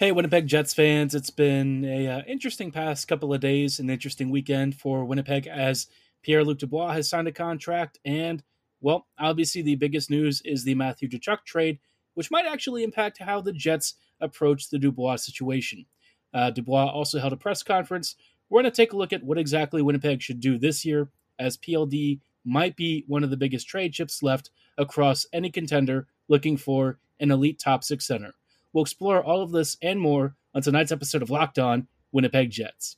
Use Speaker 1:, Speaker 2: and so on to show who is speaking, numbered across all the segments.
Speaker 1: Hey, Winnipeg Jets fans! It's been a uh, interesting past couple of days, an interesting weekend for Winnipeg as Pierre Luc Dubois has signed a contract, and well, obviously the biggest news is the Matthew Tkachuk trade, which might actually impact how the Jets approach the Dubois situation. Uh, Dubois also held a press conference. We're going to take a look at what exactly Winnipeg should do this year, as PLD might be one of the biggest trade chips left across any contender looking for an elite top six center. We'll explore all of this and more on tonight's episode of Locked On Winnipeg Jets.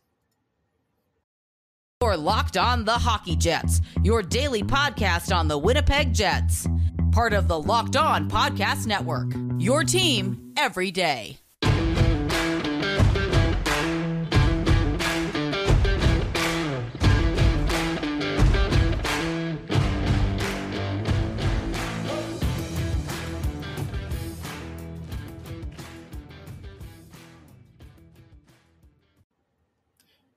Speaker 2: You're Locked On the Hockey Jets, your daily podcast on the Winnipeg Jets. Part of the Locked On Podcast Network. Your team every day.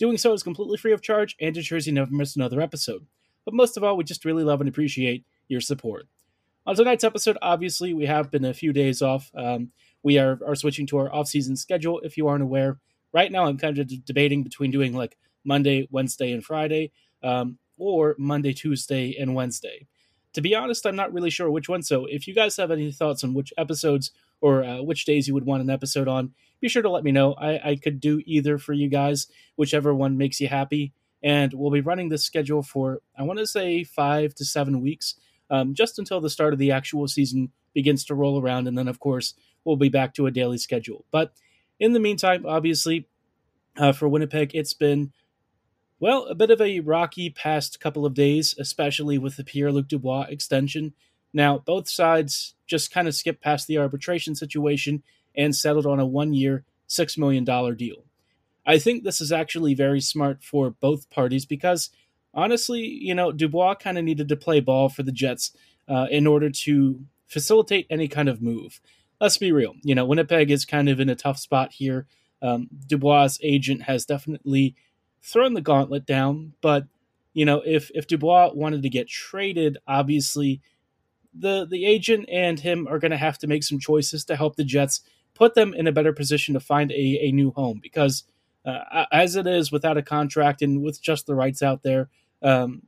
Speaker 1: Doing so is completely free of charge and ensures you never miss another episode. But most of all, we just really love and appreciate your support. On tonight's episode, obviously, we have been a few days off. Um, we are, are switching to our off-season schedule, if you aren't aware. Right now, I'm kind of d- debating between doing like Monday, Wednesday, and Friday, um, or Monday, Tuesday, and Wednesday. To be honest, I'm not really sure which one. So if you guys have any thoughts on which episodes or uh, which days you would want an episode on, be sure to let me know. I, I could do either for you guys, whichever one makes you happy. And we'll be running this schedule for, I want to say, five to seven weeks, um, just until the start of the actual season begins to roll around. And then, of course, we'll be back to a daily schedule. But in the meantime, obviously, uh, for Winnipeg, it's been, well, a bit of a rocky past couple of days, especially with the Pierre Luc Dubois extension. Now, both sides just kind of skipped past the arbitration situation and settled on a one year, $6 million deal. I think this is actually very smart for both parties because honestly, you know, Dubois kind of needed to play ball for the Jets uh, in order to facilitate any kind of move. Let's be real. You know, Winnipeg is kind of in a tough spot here. Um, Dubois' agent has definitely thrown the gauntlet down, but you know, if if Dubois wanted to get traded, obviously the the agent and him are going to have to make some choices to help the Jets put them in a better position to find a, a new home because uh, as it is without a contract and with just the rights out there um,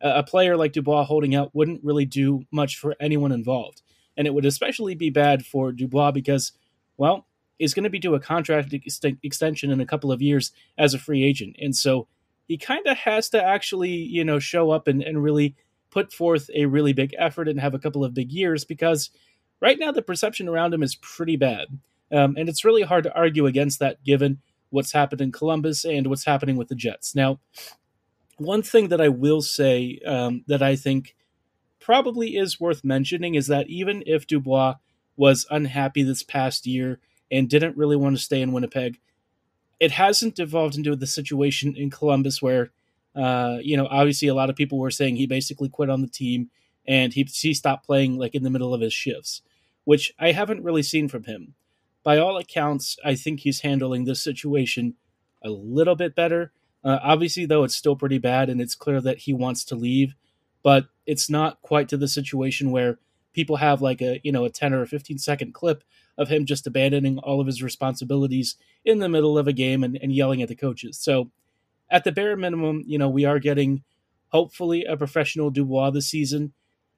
Speaker 1: a player like dubois holding out wouldn't really do much for anyone involved. And it would especially be bad for dubois because well he's going to be due a contract ex- extension in a couple of years as a free agent. And so he kind of has to actually you know show up and, and really put forth a really big effort and have a couple of big years because right now the perception around him is pretty bad. Um, and it's really hard to argue against that given what's happened in Columbus and what's happening with the Jets. Now, one thing that I will say um, that I think probably is worth mentioning is that even if Dubois was unhappy this past year and didn't really want to stay in Winnipeg, it hasn't devolved into the situation in Columbus where, uh, you know, obviously a lot of people were saying he basically quit on the team and he he stopped playing like in the middle of his shifts, which I haven't really seen from him. By all accounts, I think he's handling this situation a little bit better. Uh, obviously, though, it's still pretty bad, and it's clear that he wants to leave, but it's not quite to the situation where people have like a you know a 10 or a 15 second clip of him just abandoning all of his responsibilities in the middle of a game and, and yelling at the coaches. So, at the bare minimum, you know, we are getting hopefully a professional Dubois this season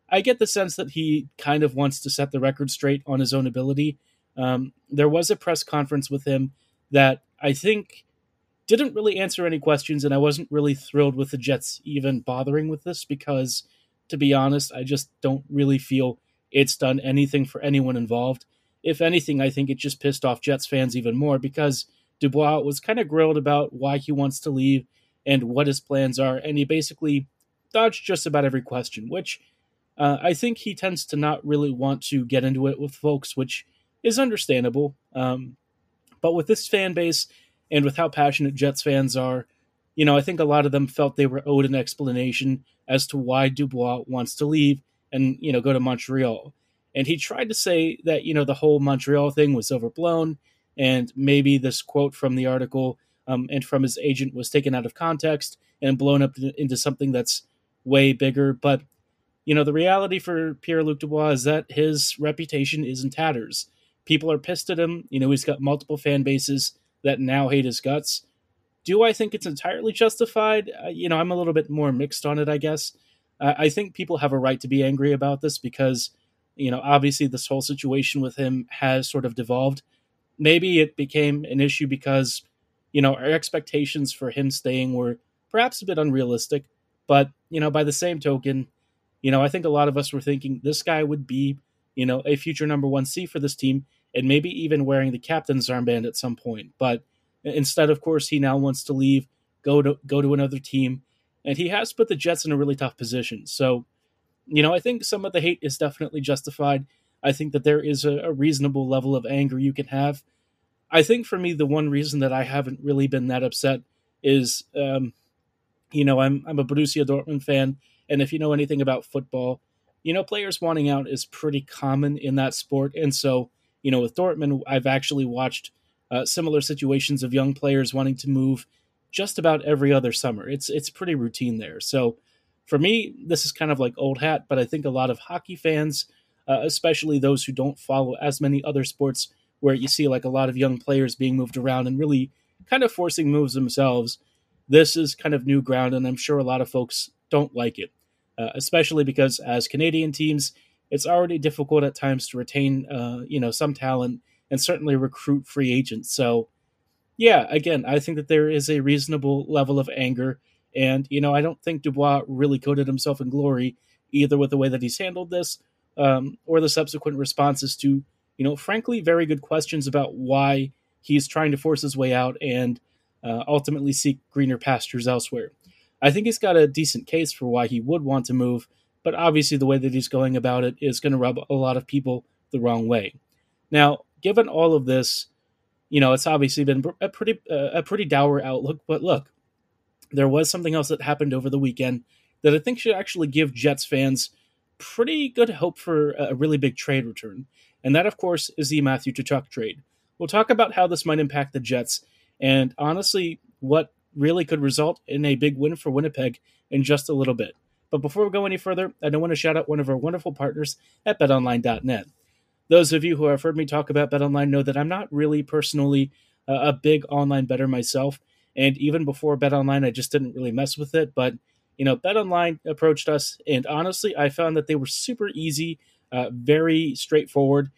Speaker 1: I get the sense that he kind of wants to set the record straight on his own ability. Um, there was a press conference with him that I think didn't really answer any questions, and I wasn't really thrilled with the Jets even bothering with this because, to be honest, I just don't really feel it's done anything for anyone involved. If anything, I think it just pissed off Jets fans even more because Dubois was kind of grilled about why he wants to leave and what his plans are, and he basically dodged just about every question, which uh, I think he tends to not really want to get into it with folks, which is understandable. Um, but with this fan base, and with how passionate Jets fans are, you know, I think a lot of them felt they were owed an explanation as to why Dubois wants to leave and, you know, go to Montreal. And he tried to say that, you know, the whole Montreal thing was overblown and maybe this quote from the article um, and from his agent was taken out of context and blown up into something that's way bigger. But, you know, the reality for Pierre Luc Dubois is that his reputation is in tatters. People are pissed at him. You know, he's got multiple fan bases that now hate his guts. Do I think it's entirely justified? Uh, you know, I'm a little bit more mixed on it, I guess. Uh, I think people have a right to be angry about this because, you know, obviously this whole situation with him has sort of devolved. Maybe it became an issue because, you know, our expectations for him staying were perhaps a bit unrealistic. But, you know, by the same token, you know, I think a lot of us were thinking this guy would be, you know, a future number one C for this team and maybe even wearing the captain's armband at some point. But instead, of course, he now wants to leave, go to go to another team, and he has put the Jets in a really tough position. So, you know, I think some of the hate is definitely justified. I think that there is a, a reasonable level of anger you can have. I think for me, the one reason that I haven't really been that upset is, um, you know, I'm I'm a Borussia Dortmund fan, and if you know anything about football, you know, players wanting out is pretty common in that sport, and so you know, with Dortmund, I've actually watched uh, similar situations of young players wanting to move just about every other summer. It's it's pretty routine there. So for me, this is kind of like old hat, but I think a lot of hockey fans, uh, especially those who don't follow as many other sports, where you see like a lot of young players being moved around and really kind of forcing moves themselves. This is kind of new ground, and I'm sure a lot of folks don't like it, uh, especially because as Canadian teams, it's already difficult at times to retain, uh, you know, some talent and certainly recruit free agents. So, yeah, again, I think that there is a reasonable level of anger, and you know, I don't think Dubois really coated himself in glory either with the way that he's handled this um, or the subsequent responses to, you know, frankly, very good questions about why he's trying to force his way out and uh, ultimately seek greener pastures elsewhere. I think he's got a decent case for why he would want to move, but obviously the way that he's going about it is going to rub a lot of people the wrong way. Now, given all of this, you know, it's obviously been a pretty uh, a pretty dour outlook. But look, there was something else that happened over the weekend that I think should actually give Jets fans pretty good hope for a really big trade return, and that, of course, is the Matthew Tkachuk trade. We'll talk about how this might impact the Jets, and honestly, what really could result in a big win for Winnipeg in just a little bit. But before we go any further, I do want to shout out one of our wonderful partners at betonline.net. Those of you who have heard me talk about BetOnline know that I'm not really personally uh, a big online bettor myself. And even before BetOnline, I just didn't really mess with it. But, you know, BetOnline approached us, and honestly, I found that they were super easy, uh, very straightforward.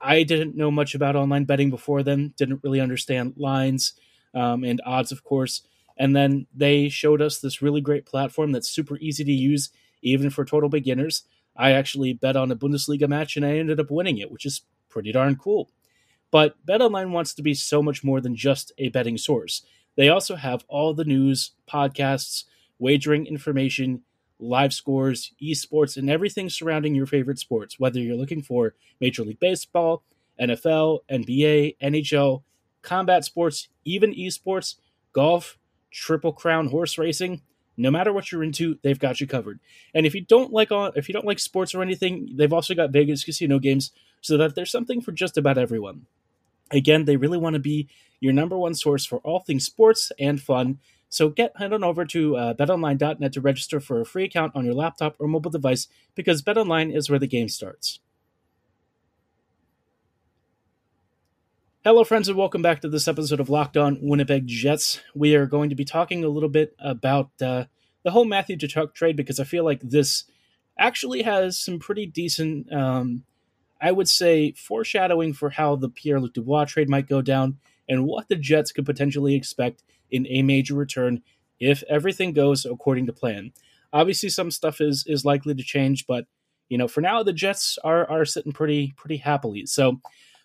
Speaker 1: I didn't know much about online betting before then, didn't really understand lines um, and odds, of course. And then they showed us this really great platform that's super easy to use, even for total beginners. I actually bet on a Bundesliga match and I ended up winning it, which is pretty darn cool. But BetOnline wants to be so much more than just a betting source. They also have all the news, podcasts, wagering information, live scores, esports, and everything surrounding your favorite sports, whether you're looking for Major League Baseball, NFL, NBA, NHL, combat sports, even esports, golf, Triple Crown horse racing. No matter what you're into, they've got you covered. And if you don't like all, if you don't like sports or anything, they've also got Vegas casino games so that there's something for just about everyone. Again, they really want to be your number one source for all things sports and fun. So get head on over to uh, betonline.net to register for a free account on your laptop or mobile device because BetOnline is where the game starts. Hello, friends, and welcome back to this episode of Locked On Winnipeg Jets. We are going to be talking a little bit about uh, the whole Matthew Tkachuk trade because I feel like this actually has some pretty decent, um, I would say, foreshadowing for how the Pierre Luc Dubois trade might go down and what the Jets could potentially expect in a major return if everything goes according to plan. Obviously, some stuff is is likely to change, but you know, for now, the Jets are are sitting pretty pretty happily. So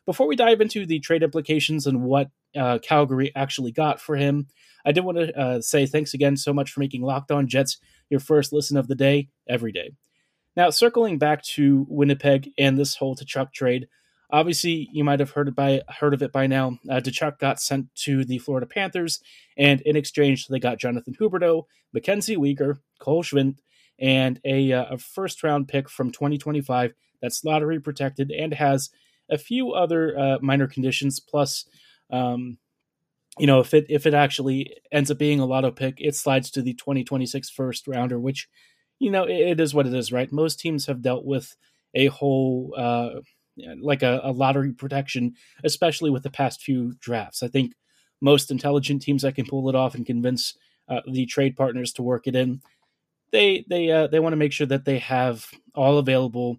Speaker 1: before we dive into the trade implications and what uh, Calgary actually got for him, I did want to uh, say thanks again so much for making Locked On Jets your first listen of the day every day. Now, circling back to Winnipeg and this whole Tkachuk trade, Obviously, you might have heard by heard of it by now. Uh, Tkachuk got sent to the Florida Panthers, and in exchange, they got Jonathan Huberdeau, Mackenzie Weegar, Cole Schwindt, and a, uh, a first round pick from 2025 that's lottery protected and has a few other uh, minor conditions. Plus, um, you know, if it if it actually ends up being a lotto pick, it slides to the 2026 first rounder, which you know it, it is what it is, right? Most teams have dealt with a whole uh, like a, a lottery protection, especially with the past few drafts. I think most intelligent teams that can pull it off and convince uh, the trade partners to work it in, they they uh, they want to make sure that they have all available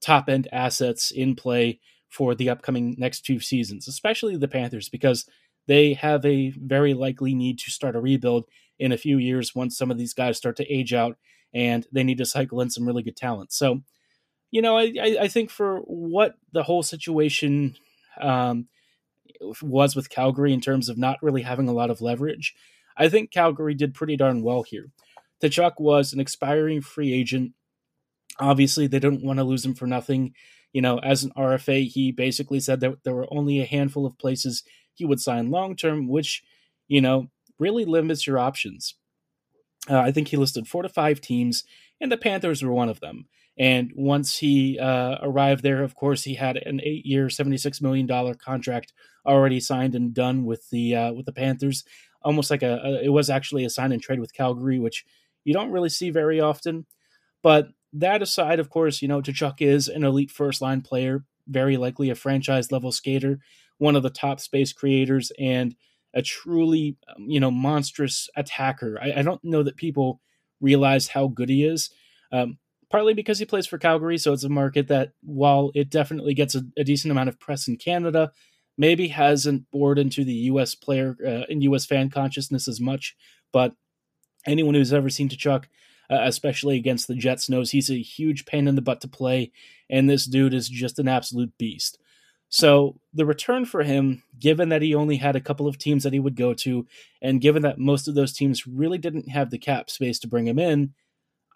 Speaker 1: top end assets in play for the upcoming next two seasons, especially the Panthers, because they have a very likely need to start a rebuild in a few years once some of these guys start to age out and they need to cycle in some really good talent. So you know, I, I think for what the whole situation um, was with Calgary in terms of not really having a lot of leverage, I think Calgary did pretty darn well here. Tkachuk was an expiring free agent. Obviously, they didn't want to lose him for nothing. You know, as an RFA, he basically said that there were only a handful of places he would sign long term, which, you know, really limits your options. Uh, I think he listed four to five teams, and the Panthers were one of them. And once he uh, arrived there, of course, he had an eight-year, seventy-six million dollar contract already signed and done with the uh, with the Panthers. Almost like a, a, it was actually a sign and trade with Calgary, which you don't really see very often. But that aside, of course, you know Tkachuk is an elite first line player, very likely a franchise level skater, one of the top space creators, and a truly um, you know monstrous attacker. I, I don't know that people realize how good he is. Um, partly because he plays for Calgary, so it's a market that, while it definitely gets a, a decent amount of press in Canada, maybe hasn't bored into the U.S. player uh, in U.S. fan consciousness as much. But anyone who's ever seen Tkachuk, uh, especially against the Jets, knows he's a huge pain in the butt to play, and this dude is just an absolute beast. So the return for him, given that he only had a couple of teams that he would go to, and given that most of those teams really didn't have the cap space to bring him in,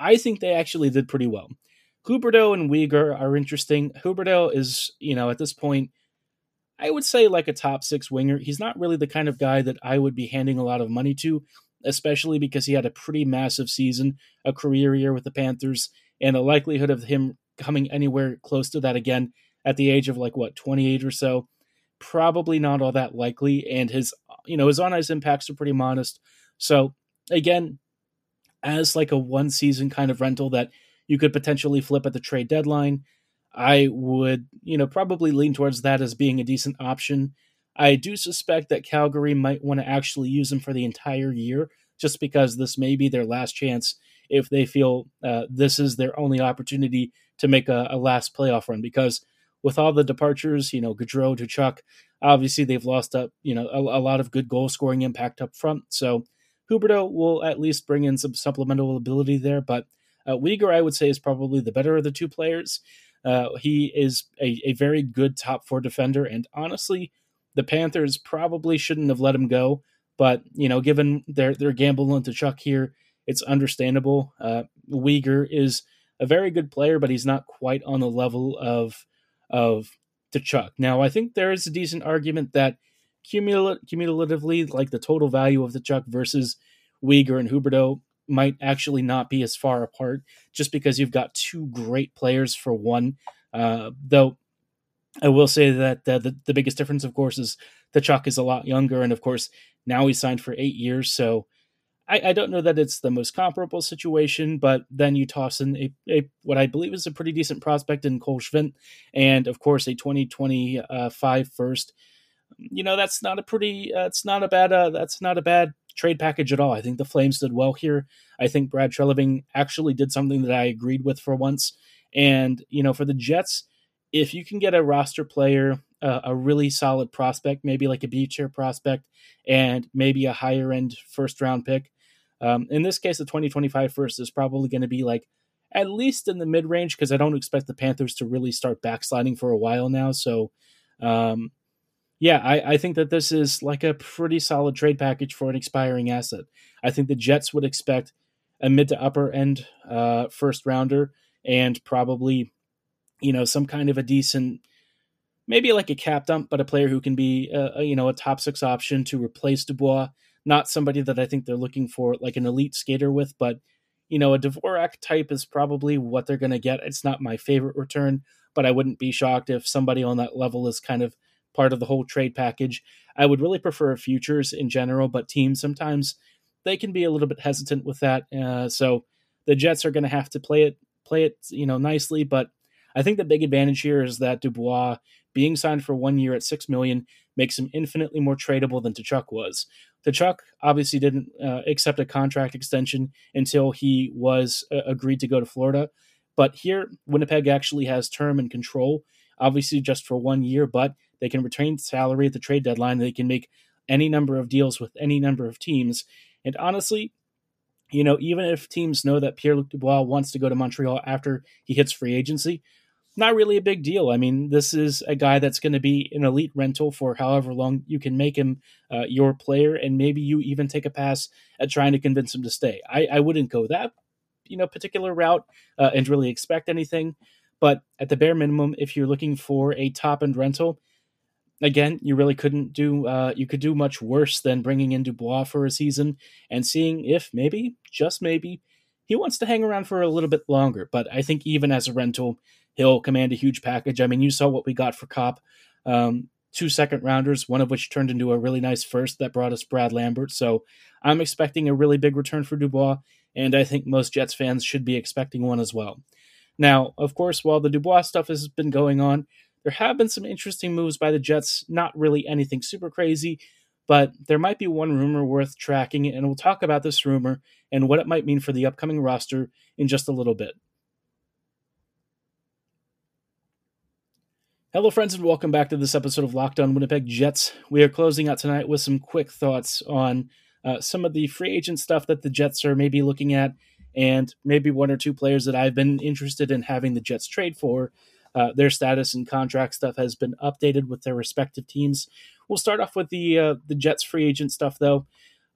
Speaker 1: I think they actually did pretty well. Huberdeau and Weegar are interesting. Huberdeau is, you know, at this point, I would say like a top six winger. He's not really the kind of guy that I would be handing a lot of money to, especially because he had a pretty massive season, a career year with the Panthers, and the likelihood of him coming anywhere close to that again at the age of like what 28 or so probably not all that likely and his you know his on ice impacts are pretty modest so again as like a one season kind of rental that you could potentially flip at the trade deadline, I would, you know, probably lean towards that as being a decent option. I do suspect that Calgary might want to actually use him for the entire year just because this may be their last chance if they feel uh, this is their only opportunity to make a, a, last playoff run. Because with all the departures, you know, Gaudreau Tkachuk, obviously they've lost up, you know, a, a lot of good goal scoring impact up front. So Huberdeau will at least bring in some supplemental ability there, but uh, Weegar, I would say, is probably the better of the two players. Uh, he is a, a very good top four defender, and honestly, the Panthers probably shouldn't have let him go. But you know, given their their gamble into Tkachuk here, it's understandable. Uh, Weegar is a very good player, but he's not quite on the level of of Tkachuk. Now, I think there is a decent argument that cumul- cumulatively, like the total value of Tkachuk versus Weegar and Huberdeau might actually not be as far apart just because you've got two great players for one. Uh, though I will say that uh, the, the biggest difference, of course, is Tkachuk is a lot younger. And of course, now he's signed for eight years. So I, I don't know that it's the most comparable situation, but then you toss in a, a what I believe is a pretty decent prospect in Cole Schwindt and, of course, a 2025 first you know that's not a pretty uh, not a bad uh, that's not a bad trade package at all. I think the Flames did well here. I think Brad Treliving actually did something that I agreed with for once. And you know, for the Jets, if you can get a roster player, uh, a really solid prospect, maybe like a B tier prospect, and maybe a higher end first round pick. Um, in this case, the 2025 first is probably going to be like at least in the mid range because I don't expect the Panthers to really start backsliding for a while now. So, um, yeah, I, I think that this is like a pretty solid trade package for an expiring asset. I think the Jets would expect a mid to upper end uh, first rounder and probably, you know, some kind of a decent, maybe like a cap dump, but a player who can be a, a, you know a top six option to replace Dubois. Not somebody that I think they're looking for like an elite skater with, but you know a Dvorak type is probably what they're going to get. It's not my favorite return, but I wouldn't be shocked if somebody on that level is kind of part of the whole trade package. I would really prefer futures in general, but teams sometimes they can be a little bit hesitant with that. Uh, so the Jets are going to have to play it play it you know nicely, but I think the big advantage here is that Dubois being signed for one year at six million makes him infinitely more tradable than Tkachuk was. Tkachuk obviously didn't uh, accept a contract extension until he was uh, agreed to go to Florida, but here Winnipeg actually has term and control, obviously just for one year, but they can retain salary at the trade deadline. They can make any number of deals with any number of teams, and honestly, you know, even if teams know that Pierre Luc Dubois wants to go to Montreal after he hits free agency, not really a big deal. I mean, this is a guy that's going to be an elite rental for however long you can make him uh, your player, and maybe you even take a pass at trying to convince him to stay. I, I wouldn't go that you know particular route uh, and really expect anything, but at the bare minimum, if you're looking for a top end rental, again, you really couldn't do uh, you could do much worse than bringing in Dubois for a season and seeing if maybe just maybe he wants to hang around for a little bit longer. But I think even as a rental he'll command a huge package. I mean, you saw what we got for Copp. Um, two second rounders, one of which turned into a really nice first that brought us Brad Lambert. So I'm expecting a really big return for Dubois, and I think most Jets fans should be expecting one as well. Now, of course, while the Dubois stuff has been going on, there have been some interesting moves by the Jets, not really anything super crazy, but there might be one rumor worth tracking, and we'll talk about this rumor and what it might mean for the upcoming roster in just a little bit. Hello, friends, and welcome back to this episode of Locked On Winnipeg Jets. We are closing out tonight with some quick thoughts on uh, some of the free agent stuff that the Jets are maybe looking at, and maybe one or two players that I've been interested in having the Jets trade for. Uh, their status and contract stuff has been updated with their respective teams. We'll start off with the uh, the Jets free agent stuff, though.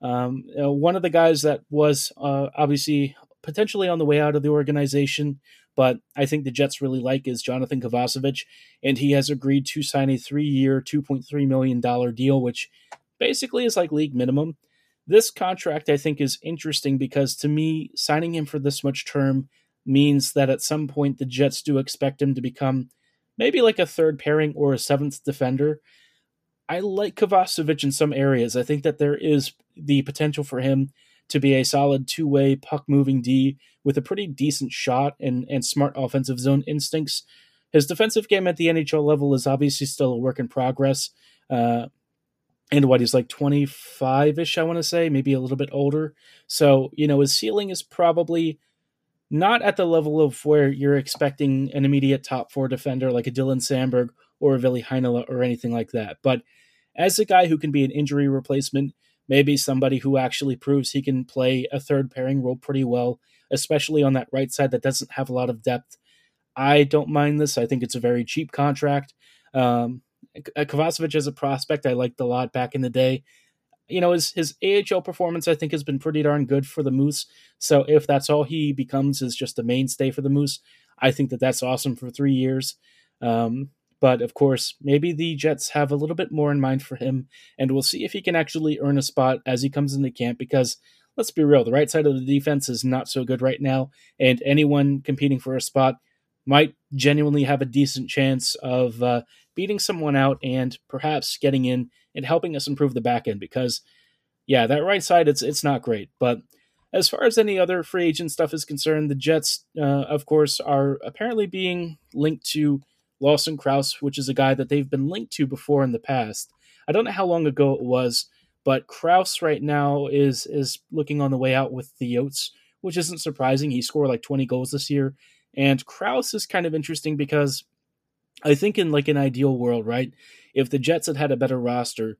Speaker 1: Um, you know, one of the guys that was uh, obviously potentially on the way out of the organization but I think the Jets really like is Jonathan Kovacevic, and he has agreed to sign a three-year, $2.3 million deal, which basically is like league minimum. This contract, I think, is interesting because to me, signing him for this much term means that at some point the Jets do expect him to become maybe like a third pairing or a seventh defender. I like Kovacevic in some areas. I think that there is the potential for him to be a solid two way puck moving D with a pretty decent shot and, and smart offensive zone instincts. His defensive game at the NHL level is obviously still a work in progress. Uh, and what he's like 25 ish, I want to say, maybe a little bit older. So, you know, his ceiling is probably not at the level of where you're expecting an immediate top four defender like a Dylan Samberg or a Ville Heinola or anything like that. But as a guy who can be an injury replacement, maybe somebody who actually proves he can play a third pairing role pretty well, especially on that right side that doesn't have a lot of depth. I don't mind this. I think it's a very cheap contract. Um, Kovacevic as a prospect, I liked a lot back in the day. You know, his his AHL performance, I think, has been pretty darn good for the Moose. So if that's all he becomes is just a mainstay for the Moose, I think that that's awesome for three years. Um, but of course, maybe the Jets have a little bit more in mind for him, and we'll see if he can actually earn a spot as he comes into camp because let's be real, the right side of the defense is not so good right now, and anyone competing for a spot might genuinely have a decent chance of uh, beating someone out and perhaps getting in and helping us improve the back end because, yeah, that right side, it's, it's not great. But as far as any other free agent stuff is concerned, the Jets, uh, of course, are apparently being linked to Lawson Crouse, which is a guy that they've been linked to before in the past. I don't know how long ago it was, but Crouse right now is is looking on the way out with the Yotes, which isn't surprising. He scored like 20 goals this year. And Crouse is kind of interesting because I think in like an ideal world, right? If the Jets had had a better roster,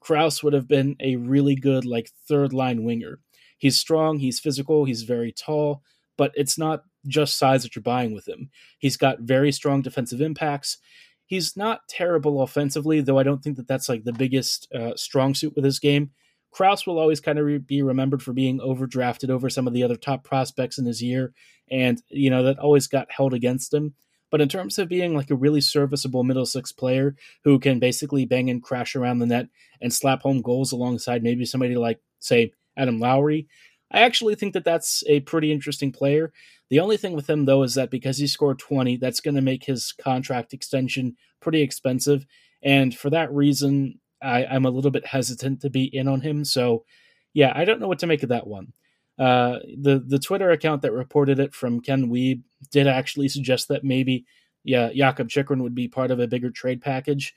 Speaker 1: Crouse would have been a really good like third line winger. He's strong, he's physical, he's very tall, but it's not just size that you're buying with him. He's got very strong defensive impacts. He's not terrible offensively, though I don't think that that's like the biggest uh, strong suit with his game. Crouse will always kind of re- be remembered for being overdrafted over some of the other top prospects in his year, and you know that always got held against him. But in terms of being like a really serviceable middle six player who can basically bang and crash around the net and slap home goals alongside maybe somebody like, say, Adam Lowry, I actually think that that's a pretty interesting player. The only thing with him, though, is that because he scored 20, that's going to make his contract extension pretty expensive. And for that reason, I, am a little bit hesitant to be in on him. So, yeah, I don't know what to make of that one. Uh, the the Twitter account that reported it from Ken Wiebe did actually suggest that maybe, yeah, Jakob Chychrun would be part of a bigger trade package.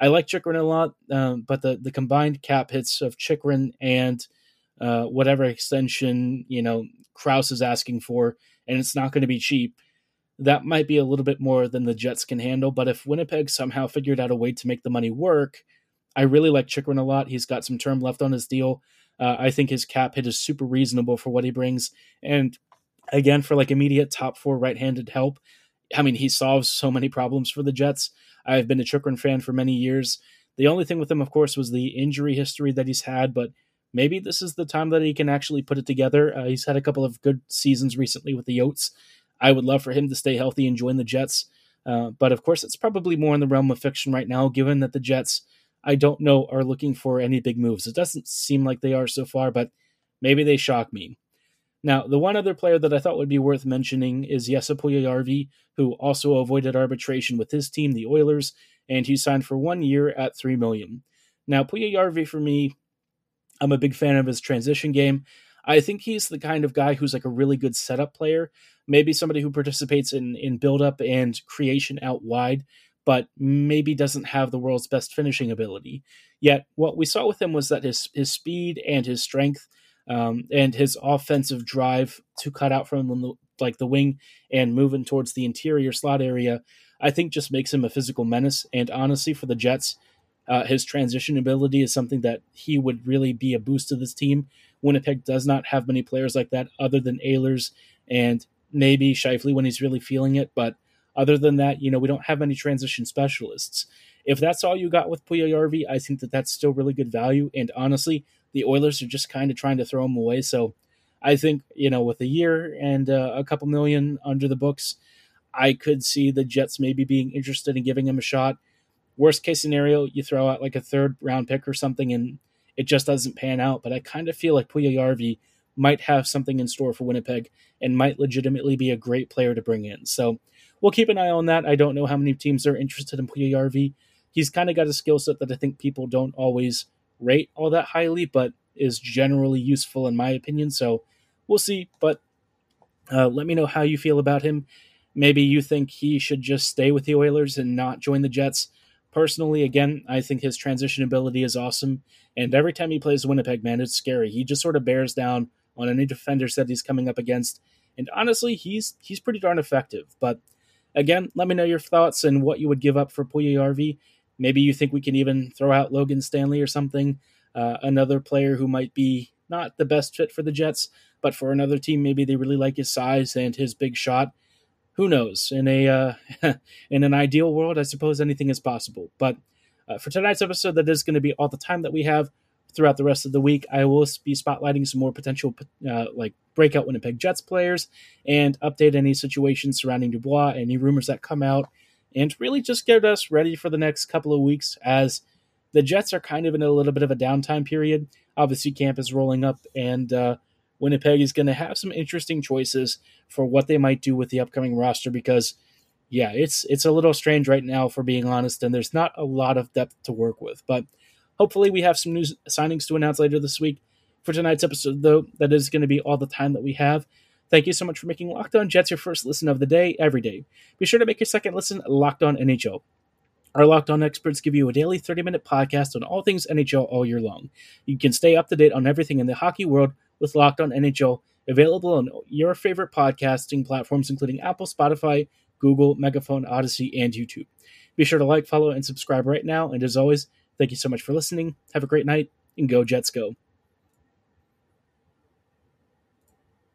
Speaker 1: I like Chychrun a lot, um, but the the combined cap hits of Chychrun and uh, whatever extension you know Crouse is asking for, and it's not going to be cheap. That might be a little bit more than the Jets can handle. But if Winnipeg somehow figured out a way to make the money work, I really like Chychrun a lot. He's got some term left on his deal. Uh, I think his cap hit is super reasonable for what he brings. And again, for like immediate top four right handed help, I mean, he solves so many problems for the Jets. I've been a Chychrun fan for many years. The only thing with him, of course, was the injury history that he's had, but maybe this is the time that he can actually put it together. Uh, he's had a couple of good seasons recently with the Yotes. I would love for him to stay healthy and join the Jets. Uh, but of course, it's probably more in the realm of fiction right now, given that the Jets I don't know are looking for any big moves. It doesn't seem like they are so far, but maybe they shock me. Now, the one other player that I thought would be worth mentioning is Jesse Puljujarvi, who also avoided arbitration with his team, the Oilers, and he signed for one year at three million. Now, Puya Puljujarvi for me, I'm a big fan of his transition game. I think he's the kind of guy who's like a really good setup player, maybe somebody who participates in in build up and creation out wide, but maybe doesn't have the world's best finishing ability. Yet, what we saw with him was that his his speed and his strength um, and his offensive drive to cut out from the, like the wing and moving towards the interior slot area, I think just makes him a physical menace. And honestly, for the Jets, uh, his transition ability is something that he would really be a boost to this team. Winnipeg does not have many players like that other than Ehlers and maybe Scheifele when he's really feeling it, but other than that, you know, we don't have any transition specialists. If that's all you got with Puljujarvi, I think that that's still really good value. And honestly, the Oilers are just kind of trying to throw him away. So I think, you know, with a year and uh, a couple million under the books, I could see the Jets maybe being interested in giving him a shot. Worst case scenario, you throw out like a third round pick or something and it just doesn't pan out. But I kind of feel like Puljujarvi might have something in store for Winnipeg and might legitimately be a great player to bring in. So we'll keep an eye on that. I don't know how many teams are interested in Puljujarvi. He's kind of got a skill set that I think people don't always rate all that highly, but is generally useful in my opinion. So we'll see. But uh, let me know how you feel about him. Maybe you think he should just stay with the Oilers and not join the Jets. Personally, again, I think his transition ability is awesome. And every time he plays Winnipeg, man, it's scary. He just sort of bears down on any defenders that he's coming up against. And honestly, he's he's pretty darn effective. But Again, let me know your thoughts and what you would give up for Puljujarvi. Maybe you think we can even throw out Logan Stanley or something, uh, another player who might be not the best fit for the Jets, but for another team, maybe they really like his size and his big shot. Who knows? In a uh, in an ideal world, I suppose anything is possible. But uh, for tonight's episode, that is going to be all the time that we have throughout the rest of the week. I will be spotlighting some more potential uh, like breakout Winnipeg Jets players and update any situations surrounding Dubois, any rumors that come out, and really just get us ready for the next couple of weeks as the Jets are kind of in a little bit of a downtime period. Obviously, camp is rolling up, and uh, Winnipeg is going to have some interesting choices for what they might do with the upcoming roster because yeah, it's it's a little strange right now for being honest, and there's not a lot of depth to work with. But Hopefully, we have some new signings to announce later this week. For tonight's episode, though, that is going to be all the time that we have. Thank you so much for making Locked On Jets your first listen of the day every day. Be sure to make your second listen Locked On NHL. Our Locked On experts give you a daily 30 minute podcast on all things NHL all year long. You can stay up to date on everything in the hockey world with Locked On NHL, available on your favorite podcasting platforms, including Apple, Spotify, Google, Megaphone, Audacy, and YouTube. Be sure to like, follow, and subscribe right now. And as always, Thank you so much for listening. Have a great night and go Jets go.